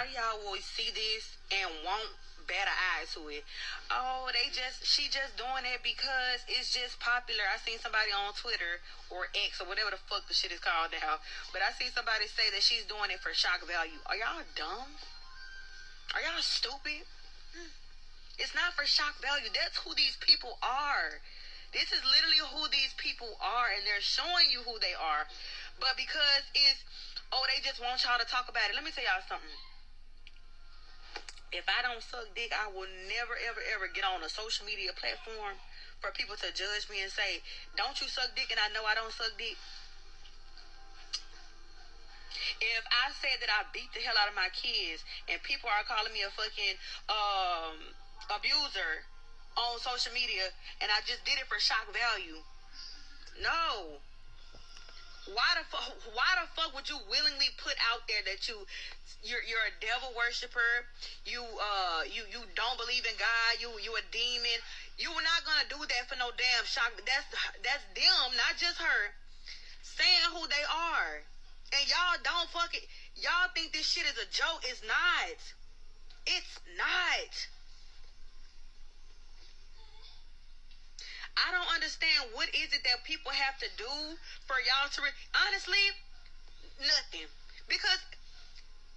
lot of y'all will see this and won't an eye to it. Oh, they just she just doing it because it's just popular. I seen somebody on Twitter or X or whatever the fuck the shit is called now. But I seen somebody say that she's doing it for shock value. Are y'all dumb? Are y'all stupid? It's not for shock value. That's who these people are. This is literally who these people are, and they're showing you who they are. But because it's, oh, they just want y'all to talk about it. Let me tell y'all something. If I don't suck dick, I will never, ever, ever get on a social media platform for people to judge me and say, don't you suck dick? And I know I don't suck dick. If I said that I beat the hell out of my kids and people are calling me a fucking um, abuser on social media and I just did it for shock value, no. Why the fuck? Why the fuck would you willingly put out there that you you're you're a devil worshiper? You uh you you don't believe in God. You you a demon. You were not gonna do that for no damn shock. That's that's them, not just her, saying who they are. And y'all don't fuck it. Y'all think this shit is a joke. It's not. It's not. I don't understand what is it that people have to do for y'all to re- honestly nothing because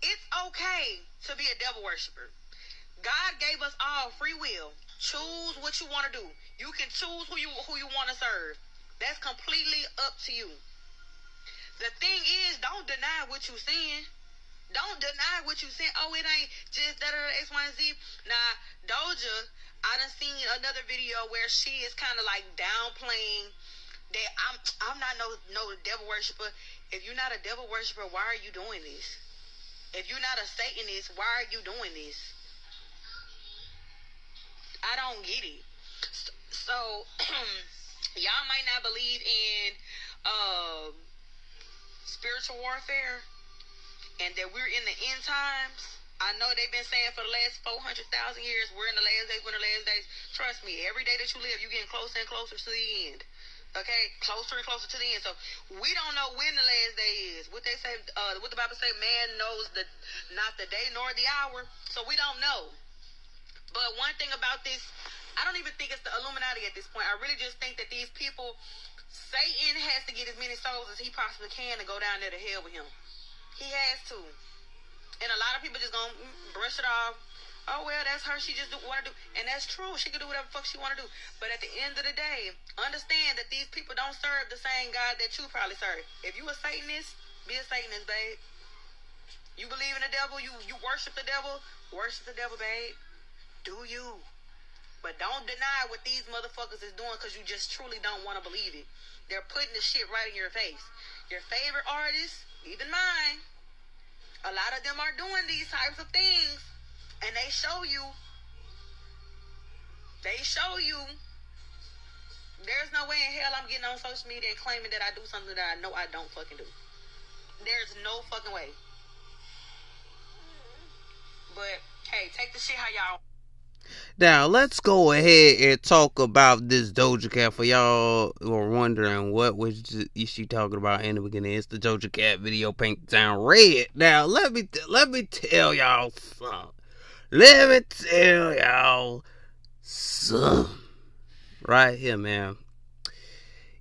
it's okay to be a devil worshiper. God gave us all free will. Choose what you want to do. You can choose who you who you want to serve. That's completely up to you. The thing is, don't deny what you saying. Don't deny what you saying. Oh, it ain't just that or X, Y, and Z. Now, Doja, I done seen another video where she is kind of like downplaying that I'm I'm not no no devil worshiper. If you're not a devil worshiper, why are you doing this? If you're not a Satanist, why are you doing this? I don't get it. So, y'all might not believe in uh, spiritual warfare and that we're in the end times. I know they've been saying for the last 400,000 years, we're in the last days, we're in the last days. Trust me, every day that you live, you're getting closer and closer to the end. Okay, closer and closer to the end. So we don't know when the last day is. What they say, uh, what the Bible say, man knows the not the day nor the hour. So we don't know. But one thing about this, I don't even think it's the Illuminati at this point. I really just think that these people, Satan has to get as many souls as he possibly can to go down there to hell with him. He has to. And a lot of people just gonna brush it off. Oh well, that's her. She just want to do, and that's true. She can do whatever fuck she want to do. But at the end of the day, understand that these people don't serve the same God that you probably serve. If you a Satanist, be a Satanist, babe. You believe in the devil. You you worship the devil. Worship the devil, babe. Do you? But don't deny what these motherfuckers is doing because you just truly don't want to believe it. They're putting the shit right in your face. Your favorite artist, even mine, a lot of them are doing these types of things. And they show you. They show you. There's no way in hell I'm getting on social media and claiming that I do something that I know I don't fucking do. There's no fucking way. But hey, take the shit how y'all. Now let's go ahead and talk about this Doja Cat for y'all who are wondering what was she talking about in the beginning. It's the Doja Cat video paint down red. Now let me let me tell y'all something. Let me tell y'all something right here, man.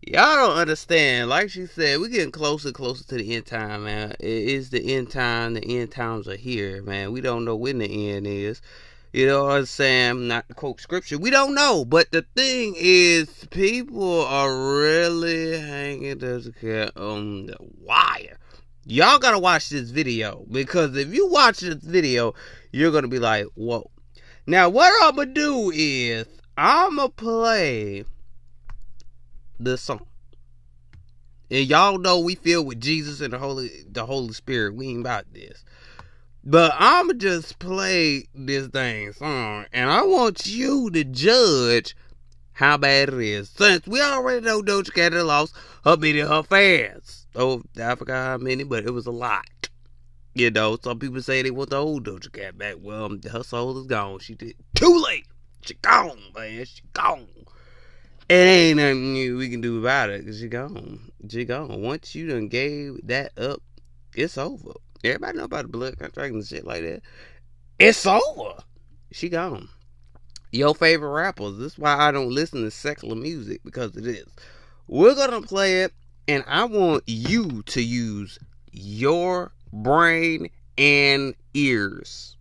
Y'all don't understand. Like she said, we're getting closer and closer to the end time, man. It is the end time. The end times are here, man. We don't know when the end is. You know what I'm saying? Not to quote scripture. We don't know. But the thing is, people are really hanging this cat on the wire. Y'all gotta watch this video. Because if you watch this video, you're gonna be like, whoa. Now, what I'm gonna do is, I'm gonna play the song. And y'all know we feel with Jesus and the Holy the Holy Spirit. We ain't about this. But I'ma just play this dang song and I want you to judge how bad it is. Since we already know Doja Cat lost her many of her fans. Oh, I forgot how many, but it was a lot. You know, some people say they want the old Doja Cat back. Well, her soul is gone. She did too late. She gone, man. She gone. It ain't nothing we can do about it because she gone. She gone. Once you done gave that up, it's over. Everybody know about the blood contract and shit like that. It's over. She gone. Your favorite rappers. This is why I don't listen to secular music because it is. We're gonna play it, and I want you to use your brain and ears.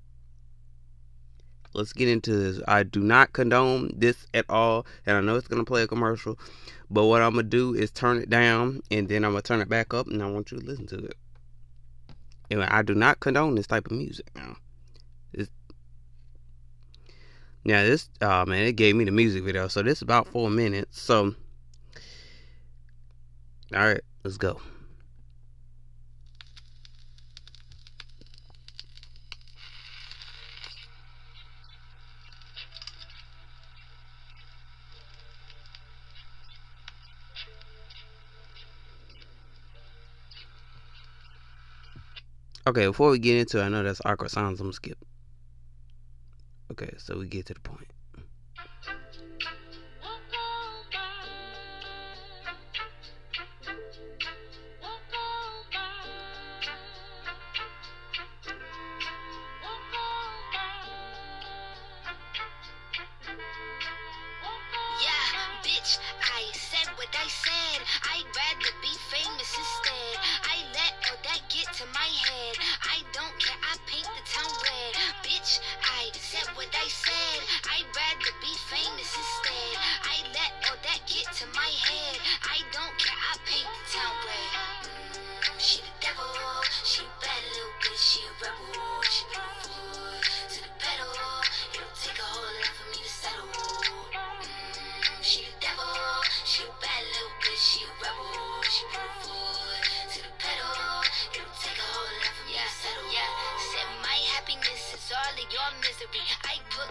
Let's get into this. I do not condone this at all, and I know it's gonna play a commercial, but what I'm gonna do is turn it down, and then I'm gonna turn it back up, and I want you to listen to it. And I do not condone this type of music. Now, now this, uh, man, it gave me the music video. So this is about four minutes. So, all right, let's go. Okay, before we get into it, I know that's awkward sounds. I'm gonna skip. Okay, so we get to the point.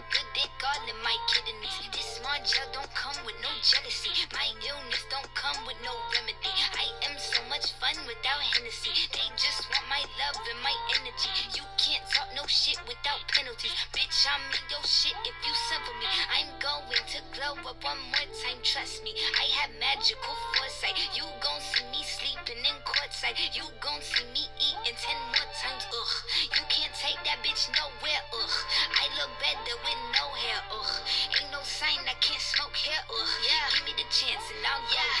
good dick all in my kidneys. This small gel don't come with no jealousy. My illness don't come with no remedy. I am so much fun without Hennessy. They just want my love and my energy. You can't talk no shit without penalties. Bitch, I'm in your shit if you suffer me. I'm going to glow up one more time, trust me. I have magical foresight. You gon' see me sleeping in courtside. You gon' see me eating ten more times. Ugh with that bitch nowhere, ugh. I look better with no hair, ugh. Ain't no sign I can't smoke hair, ugh. Yeah. Give me the chance and I'll, yeah.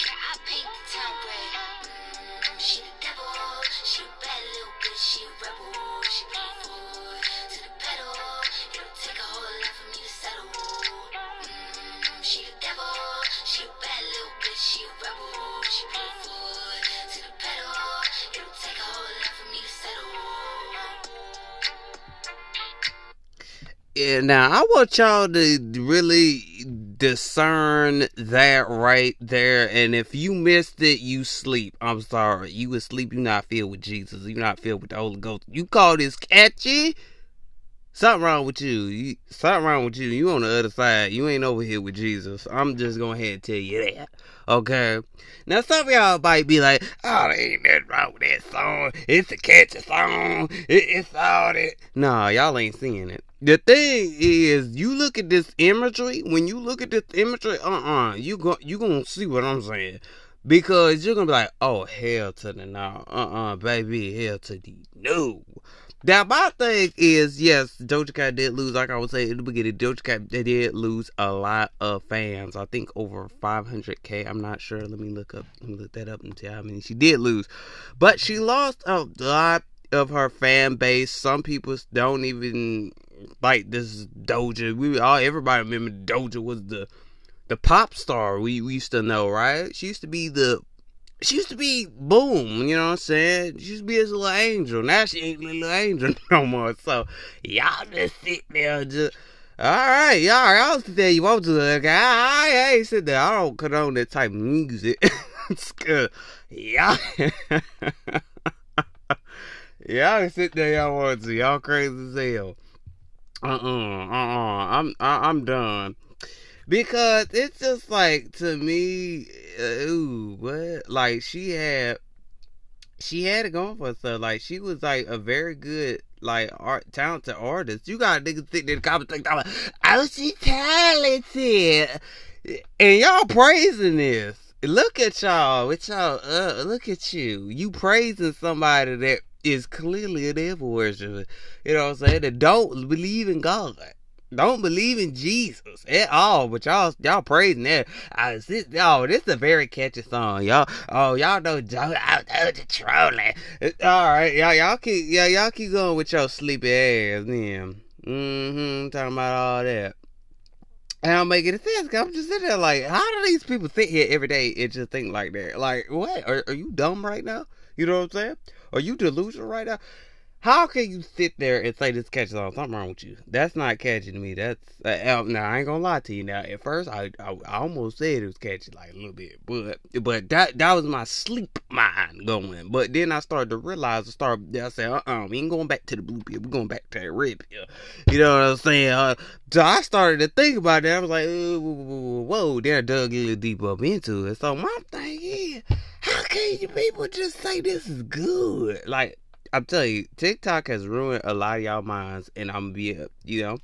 Now I want y'all to really discern that right there. And if you missed it, you sleep. I'm sorry. You asleep. You're not filled with Jesus. You're not filled with the Holy Ghost. You call this catchy? Something wrong with you. you. Something wrong with you. You on the other side. You ain't over here with Jesus. I'm just going ahead and tell you that. Okay. Now some of y'all might be like, "Oh, there ain't nothing wrong with that song. It's a catchy song. It, it's all that." Nah, y'all ain't seeing it. The thing is, you look at this imagery. When you look at this imagery, uh, uh-uh, uh you go, you gonna see what I'm saying. Because you're gonna be like, oh hell to the no, uh uh baby, hell to the no. Now my thing is, yes, Doja Cat did lose, like I was saying in the beginning, Doja Cat did lose a lot of fans. I think over 500k. I'm not sure. Let me look up, let me look that up and tell how many she did lose. But she lost a lot of her fan base. Some people don't even like this Doja. We all everybody remember Doja was the the pop star we, we used to know, right? She used to be the she used to be boom, you know what I'm saying? She used to be this little angel. Now she ain't little angel no more. So y'all just sit there just all right, y'all, y'all sit there you want to. Like, I, I ain't sit there. I don't condone that type of music. it's good. Y'all, y'all sit there y'all want to. Y'all crazy as hell. Uh-uh, uh-uh. I'm, I, I'm done because it's just like to me, ooh, what? Like she had, she had it going for herself. Like she was like a very good, like art, talented artist. You got niggas sitting in the comments like, "Oh, she talented," and y'all praising this. Look at y'all, with y'all, uh, look at you. You praising somebody that is clearly an evil worshiper. You know what I'm saying? That don't believe in God don't believe in Jesus at all, but y'all y'all praising that. I this, oh, this is a very catchy song, y'all. Oh, y'all know Joe out there the trolling. All right, y'all y'all keep yeah y'all keep going with your sleepy ass, then. Mm-hmm. Talking about all that. And I'm making it sense. I'm just sitting there like, how do these people sit here every day and just think like that? Like, what? Are, are you dumb right now? You know what I'm saying? Are you delusional right now? How can you sit there and say this catches on? Something wrong with you. That's not catchy to me. That's uh, now I ain't gonna lie to you. Now at first I, I, I almost said it was catchy like a little bit, but but that that was my sleep mind going. But then I started to realize. I started. I said, uh uh we ain't going back to the blue pill. We're going back to that red pill. You know what I'm saying? Uh, so I started to think about that. I was like, whoa, whoa. I dug a little deep up into it. So my thing is, how can you people just say this is good? Like I'm telling you, TikTok has ruined a lot of y'all minds, and I'm be, you know,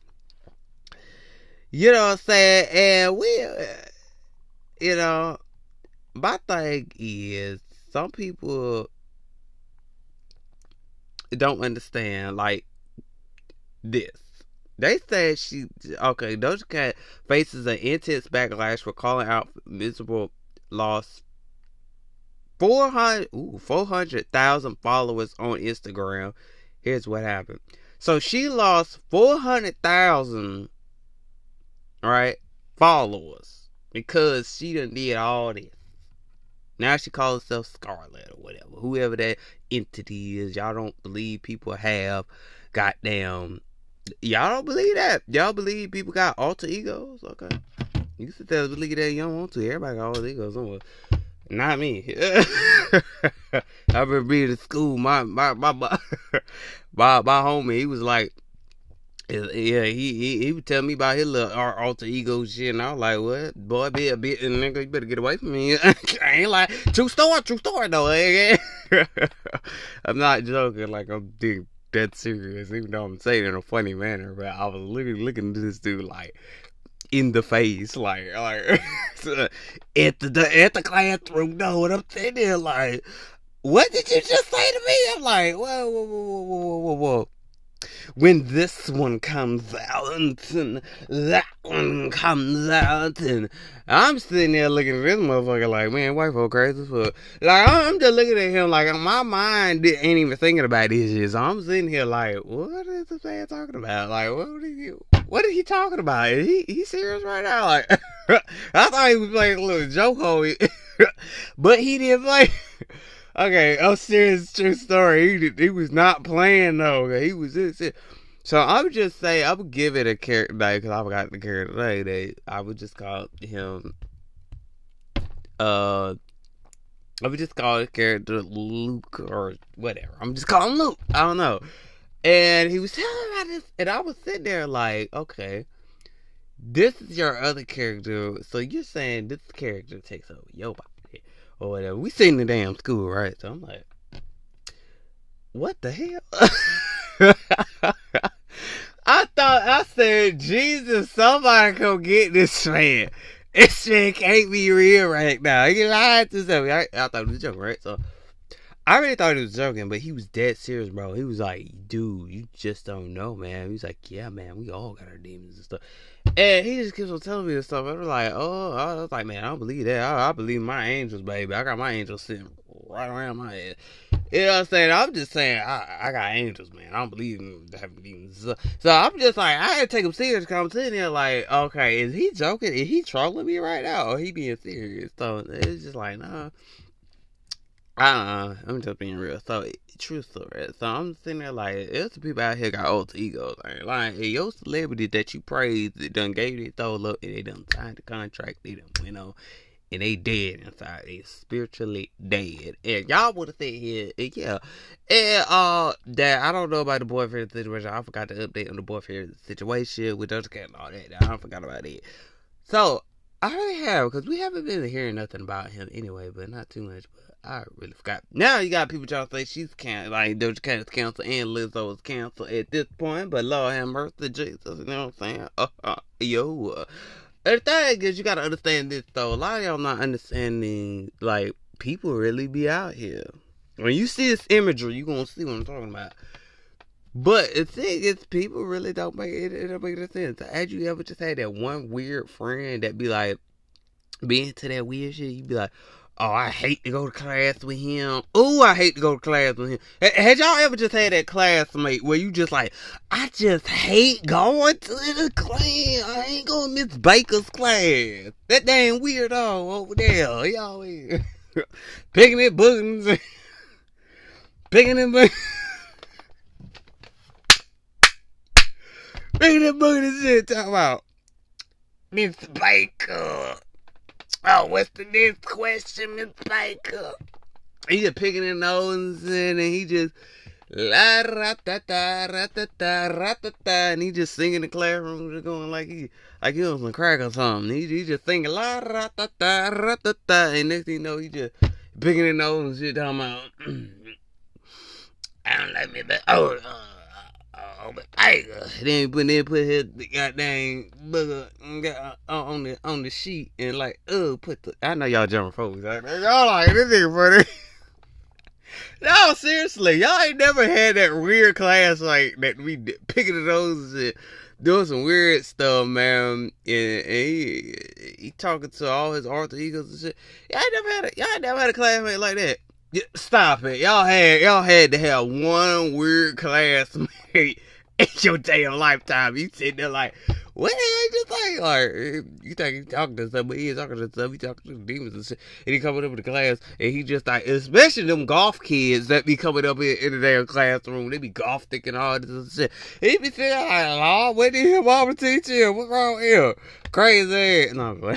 you know what I'm saying, and we, uh, you know, my thing is some people don't understand like this. They said she okay. Doja Cat faces an intense backlash for calling out miserable loss 400 ooh, 400,000 followers on Instagram. Here's what happened. So she lost 400,000 right followers because she done did all this. Now she calls herself Scarlet or whatever. Whoever that entity is, y'all don't believe people have goddamn y'all don't believe that. Y'all believe people got alter egos? Okay. You sit there believe that you don't want to. Everybody got alter egos somewhere. Not me. I remember being in school. My my my my my, my homie. He was like, eh, yeah. He, he he would tell me about his little alter ego shit, and I was like, what? Boy, be a bit, nigga, you better get away from me. I ain't like true story, true story though. Eh, eh. I'm not joking. Like I'm dead, dead serious, even though I'm saying it in a funny manner. But I was literally looking at this dude like, in the face, like like at the at the classroom door, and I'm sitting there like, what did you just say to me? I'm like, whoa, whoa, whoa, whoa, whoa, whoa, whoa when this one comes out and that one comes out and I'm sitting there looking at this motherfucker like, man, white folk crazy as fuck. Like I'm just looking at him like my mind ain't even thinking about this shit. So I'm sitting here like, what is this man talking about? Like, what are you? What is he talking about? Is he he serious right now? Like, I thought he was playing a little joke, on me, but he didn't play. Okay, oh, serious true story. He he was not playing though. He was just. So I would just say I would give it a character name because I forgot the character today. That I would just call him. Uh, I would just call the character Luke or whatever. I'm just calling Luke. I don't know. And he was telling about this, and I was sitting there like, okay, this is your other character. So you're saying this character takes over your body or whatever. We seen the damn school, right? So I'm like, what the hell? I thought I said, Jesus, somebody come get this man. This man can't be real right now. He lied to something. I, I thought it was a joke, right? So I really thought he was joking, but he was dead serious, bro. He was like, dude, you just don't know, man. He was like, yeah, man, we all got our demons and stuff. And he just keeps on telling me this stuff. I was like, oh, I was like, man, I don't believe that. I, I believe my angels, baby. I got my angels sitting right around my head. You know what I'm saying? I'm just saying, I, I got angels, man. I don't believe in having demons. So, I'm just like, I had to take him serious because I'm sitting there like, okay, is he joking? Is he trolling me right now? Or he being serious? So it's just like, nah. Uh, I'm just being real. So, true story. So I'm sitting there like, there's some people out here got alter egos. Like, like hey, your celebrity that you praise, they done gave it throw up, and they done signed the contract, they done, you know, and they dead inside. They spiritually dead. And y'all would have said here, yeah. And uh that I don't know about the boyfriend situation. I forgot to update on the boyfriend situation with Doja Cat and all that. I forgot about it. So I really have because we haven't been hearing nothing about him anyway, but not too much. But I really forgot. Now you got people trying to say she's canceled, like Doja Cat is canceled and Lizzo is canceled at this point. But Lord have mercy, Jesus, you know what I'm saying? Uh, uh, yo. Uh, the thing is, you gotta understand this though. A lot of y'all not understanding, like, people really be out here. When you see this imagery, you gonna see what I'm talking about. But the thing is, people really don't make it. It don't make any sense. Had you ever just had that one weird friend that be like, be into that weird shit? You be like, Oh, I hate to go to class with him. Oh, I hate to go to class with him. Had y'all ever just had that classmate where you just like, I just hate going to the class. I ain't going to Miss Baker's class. That damn weirdo over there. Y'all picking at buttons. picking at buttons. At buttons and shit. Talk about Miss Baker. Oh, what's the next question, Miss Baker? He just picking his nose and he just la ra ta ta ra ta ta ra ta ta and he just singing in the classroom just going like he like he on some crack or something. He, he just singing la ra ta ta ra ta ta and next thing you know he just picking his nose and shit talking about I don't like me but oh uh, But Tiger. Then put then put his goddamn booger on the on the sheet and like, oh, put the. I know y'all German folks. Right? Y'all like this nigga funny. no, seriously, y'all ain't never had that weird class like that. We picking the nose and doing some weird stuff, man. And, and he he talking to all his alter egos and shit. Y'all never had a y'all never had a classmate like that. Stop it. Y'all had y'all had to have one weird classmate in your damn lifetime. You sitting there like, what the hell just like? Like, you think he's talking to somebody, he ain't talking to somebody, he talking to demons and shit. And he coming up in the class, and he just like, especially them golf kids that be coming up in, in the damn classroom, they be golf thinking all this and shit. He be saying like, Lord, what did your mama teach you? What's wrong here? Crazy. No,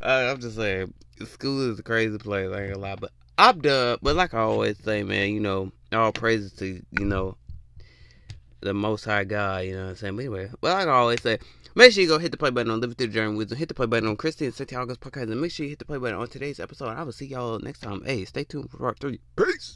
uh, I'm just saying, school is a crazy place, I ain't gonna lie, but I'm done. But like I always say, man, you know, all praises to, you know, the most high God, you know what I'm saying? But anyway, well, I always say, make sure you go hit the play button on Living Through the Journey Wisdom, hit the play button on Christian Santiago's podcast, and make sure you hit the play button on today's episode. I will see y'all next time. Hey, stay tuned for part three. Peace!